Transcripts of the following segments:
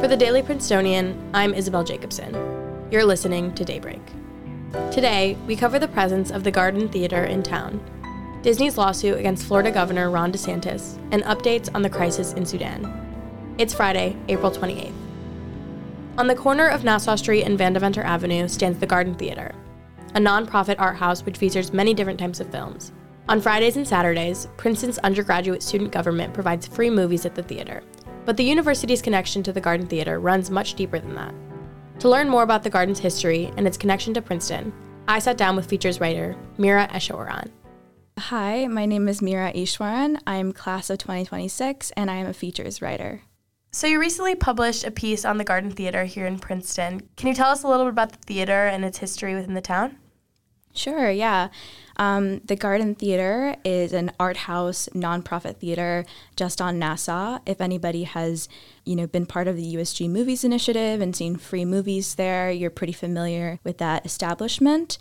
For the Daily Princetonian, I'm Isabel Jacobson. You're listening to Daybreak. Today, we cover the presence of the Garden Theater in town, Disney's lawsuit against Florida Governor Ron DeSantis, and updates on the crisis in Sudan. It's Friday, April 28th. On the corner of Nassau Street and Vandeventer Avenue stands the Garden Theater, a nonprofit art house which features many different types of films. On Fridays and Saturdays, Princeton's undergraduate student government provides free movies at the theater, but the university's connection to the Garden Theater runs much deeper than that. To learn more about the Garden's history and its connection to Princeton, I sat down with features writer Mira Eashwaran. Hi, my name is Mira Eashwaran. I'm class of 2026 and I am a features writer. So, you recently published a piece on the Garden Theater here in Princeton. Can you tell us a little bit about the theater and its history within the town? Sure, yeah. Um, the Garden Theater is an art house nonprofit theater just on Nassau. If anybody has, you know, been part of the USG Movies Initiative and seen free movies there, you're pretty familiar with that establishment.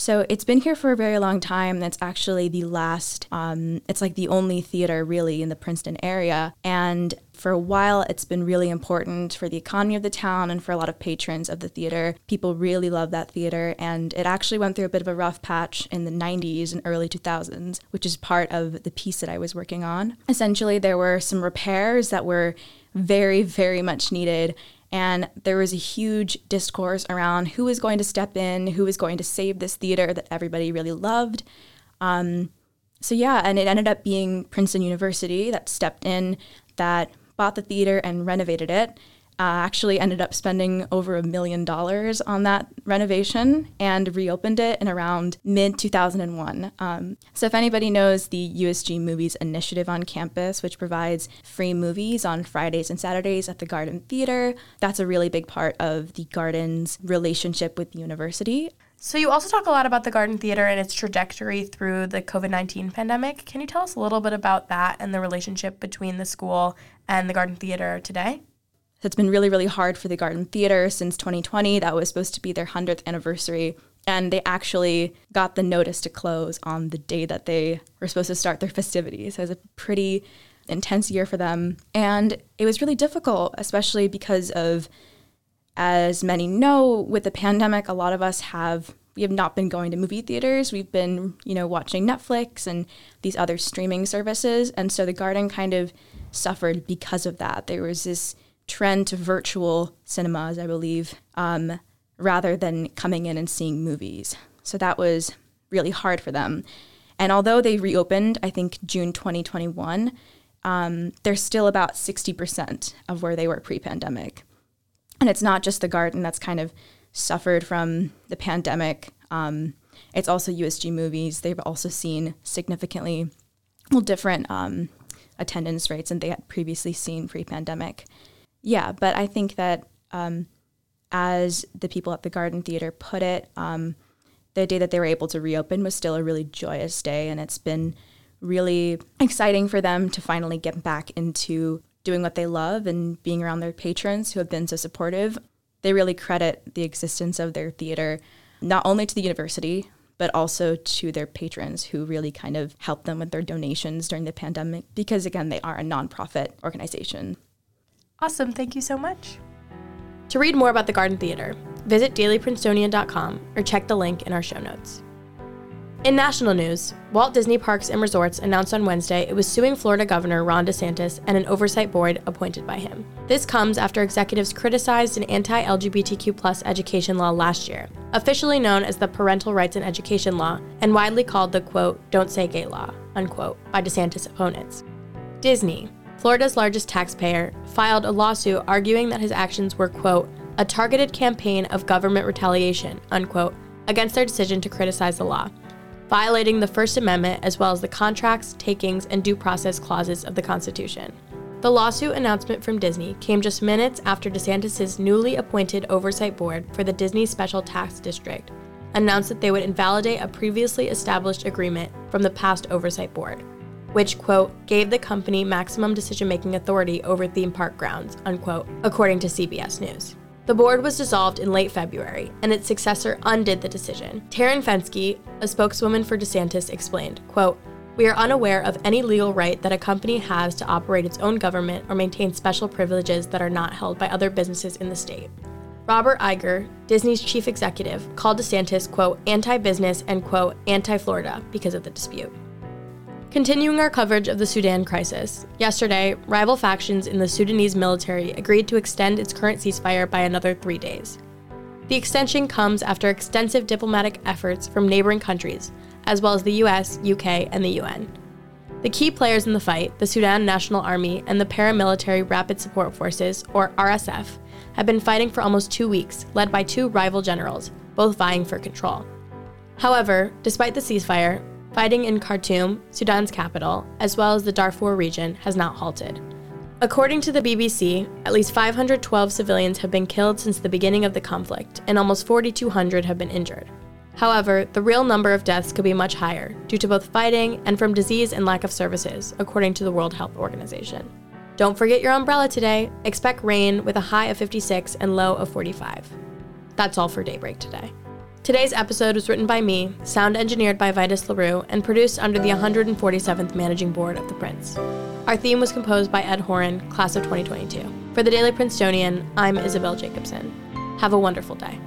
So it's been here for a very long time. That's actually the last, um, it's like the only theater really in the Princeton area. And for a while, it's been really important for the economy of the town and for a lot of patrons of the theater. People really love that theater. And it actually went through a bit of a rough patch in the 90s and early 2000s, which is part of the piece that I was working on. Essentially, there were some repairs that were very, very much needed and there was a huge discourse around who was going to step in, who was going to save this theater that everybody really loved. Um, so, yeah, and it ended up being Princeton University that stepped in, that bought the theater and renovated it uh, actually ended up spending over a million dollars on that renovation and reopened it in around mid 2001. Um, so, if anybody knows the USG Movies Initiative on campus, which provides free movies on Fridays and Saturdays at the Garden Theater, that's a really big part of the Garden's relationship with the university. So, you also talk a lot about the Garden Theater and its trajectory through the COVID 19 pandemic. Can you tell us a little bit about that and the relationship between the school and the Garden Theater today? It's been really, really hard for the Garden Theater since 2020. That was supposed to be their 100th anniversary. And they actually got the notice to close on the day that they were supposed to start their festivities. So it was a pretty intense year for them. And it was really difficult, especially because of, as many know, with the pandemic, a lot of us have we have not been going to movie theaters. We've been, you know, watching Netflix and these other streaming services. And so the garden kind of suffered because of that. There was this trend to virtual cinemas, I believe, um, rather than coming in and seeing movies. So that was really hard for them. And although they reopened, I think June 2021, um, they're still about 60% of where they were pre pandemic. And it's not just the garden that's kind of suffered from the pandemic. Um, it's also USG movies. They've also seen significantly well, different um, attendance rates than they had previously seen pre pandemic. Yeah, but I think that um, as the people at the Garden Theater put it, um, the day that they were able to reopen was still a really joyous day, and it's been really exciting for them to finally get back into doing what they love and being around their patrons who have been so supportive. They really credit the existence of their theater not only to the university, but also to their patrons who really kind of helped them with their donations during the pandemic because, again, they are a nonprofit organization. Awesome. Thank you so much. To read more about the Garden Theater, visit dailyprincetonian.com or check the link in our show notes. In national news, Walt Disney Parks and Resorts announced on Wednesday it was suing Florida Governor Ron DeSantis and an oversight board appointed by him. This comes after executives criticized an anti LGBTQ education law last year, officially known as the Parental Rights in Education Law and widely called the quote, Don't Say Gay Law, unquote, by DeSantis opponents. Disney, Florida's largest taxpayer, filed a lawsuit arguing that his actions were, quote, a targeted campaign of government retaliation, unquote, against their decision to criticize the law, violating the First Amendment as well as the contracts, takings, and due process clauses of the Constitution. The lawsuit announcement from Disney came just minutes after DeSantis' newly appointed oversight board for the Disney Special Tax District announced that they would invalidate a previously established agreement from the past oversight board which, quote, gave the company maximum decision making authority over theme park grounds, unquote, according to CBS News. The board was dissolved in late February, and its successor undid the decision. Taryn Fenske, a spokeswoman for DeSantis, explained, quote, We are unaware of any legal right that a company has to operate its own government or maintain special privileges that are not held by other businesses in the state. Robert Iger, Disney's chief executive, called DeSantis, quote, anti business and, quote, anti Florida because of the dispute. Continuing our coverage of the Sudan crisis, yesterday, rival factions in the Sudanese military agreed to extend its current ceasefire by another three days. The extension comes after extensive diplomatic efforts from neighboring countries, as well as the US, UK, and the UN. The key players in the fight, the Sudan National Army and the Paramilitary Rapid Support Forces, or RSF, have been fighting for almost two weeks, led by two rival generals, both vying for control. However, despite the ceasefire, Fighting in Khartoum, Sudan's capital, as well as the Darfur region, has not halted. According to the BBC, at least 512 civilians have been killed since the beginning of the conflict, and almost 4,200 have been injured. However, the real number of deaths could be much higher, due to both fighting and from disease and lack of services, according to the World Health Organization. Don't forget your umbrella today. Expect rain with a high of 56 and low of 45. That's all for Daybreak today. Today's episode was written by me, sound engineered by Vitus LaRue, and produced under the 147th Managing Board of The Prince. Our theme was composed by Ed Horan, class of 2022. For the Daily Princetonian, I'm Isabel Jacobson. Have a wonderful day.